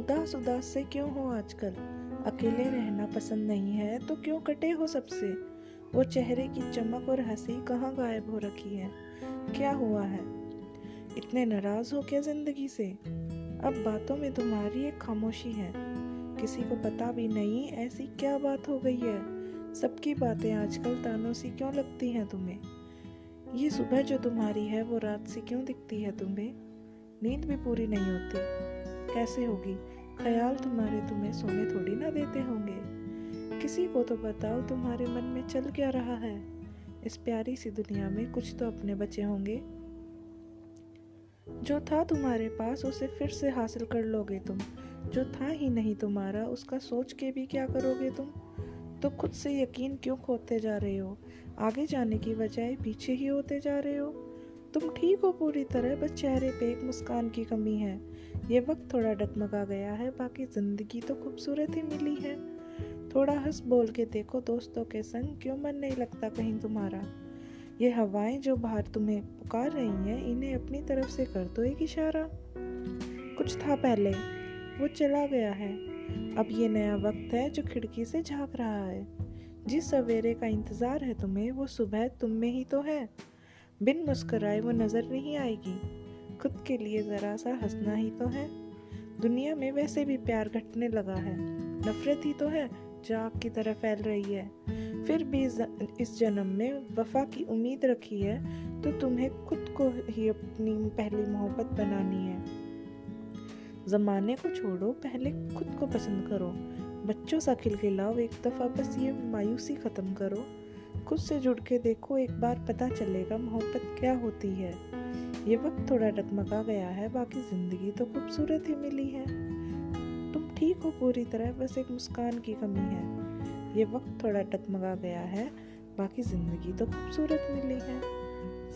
उदास उदास से क्यों हो आजकल? अकेले रहना पसंद नहीं है तो क्यों कटे हो सबसे? वो चेहरे की चमक और हँसी कहाँ गायब हो रखी है? क्या हुआ है? इतने नाराज़ हो क्या ज़िंदगी से? अब बातों में तुम्हारी एक खामोशी है। किसी को पता भी नहीं, ऐसी क्या बात हो गई है? सबकी बातें आजकल तानों सी क्यों लगती हैं तुम्हें? ये सुबह जो तुम्हारी है, वो रात से क्यों दिखती है तुम्हें? नींद भी पूरी नहीं होती। कैसे होगी? ख्याल तुम्हारे तुम्हें सोने थोड़ी ना देते होंगे। किसी को तो बताओ तुम्हारे मन में चल क्या रहा है। इस प्यारी सी दुनिया में कुछ तो अपने बचे होंगे। जो था तुम्हारे पास, उसे फिर से हासिल कर लोगे तुम। जो था ही नहीं तुम्हारा, उसका सोच के भी क्या करोगे तुम? तो खुद से यकीन क्यों खोते जा रहे हो? आगे जाने की बजाय पीछे ही होते जा रहे हो? तुम ठीक हो पूरी तरह, बस चेहरे पे एक मुस्कान की कमी है। ये वक्त थोड़ा डगमगा गया है, बाकी ज़िंदगी तो खूबसूरत ही मिली है। थोड़ा हंस बोल के देखो दोस्तों के संग, क्यों मन नहीं लगता कहीं तुम्हारा? ये हवाएँ जो बाहर तुम्हें पुकार रही हैं, इन्हें अपनी तरफ़ से कर दो एक इशारा। कुछ था पहले, वो चला गया है। अब ये नया वक्त है जो खिड़की से झाँक रहा है। जिस सवेरे का इंतज़ार है तुम्हें, वो सुबह तुम में ही तो है। बिन मुस्कराए वो नज़र नहीं आएगी। खुद के लिए ज़रा सा हंसना ही तो है। दुनिया में वैसे भी प्यार घटने लगा है। नफरत ही तो है जो आग की तरह फैल रही है। फिर भी इस जन्म में वफा की उम्मीद रखी है तो तुम्हें खुद को ही अपनी पहली मोहब्बत बनानी है। जमाने को छोड़ो, पहले खुद को पसंद करो। बच्चों सा खिलखिलाओ एक दफ़ा, बस ये मायूसी ख़त्म करो। खुद से जुड़ के देखो, एक बार पता चलेगा मोहब्बत क्या होती है। ये वक्त थोड़ा डगमगा गया है, बाकी ज़िंदगी तो खूबसूरत ही मिली है। तुम ठीक हो पूरी तरह, बस एक मुस्कान की कमी है। ये वक्त थोड़ा डगमगा गया है, बाकी ज़िंदगी तो खूबसूरत मिली है।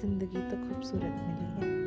ज़िंदगी तो खूबसूरत मिली है।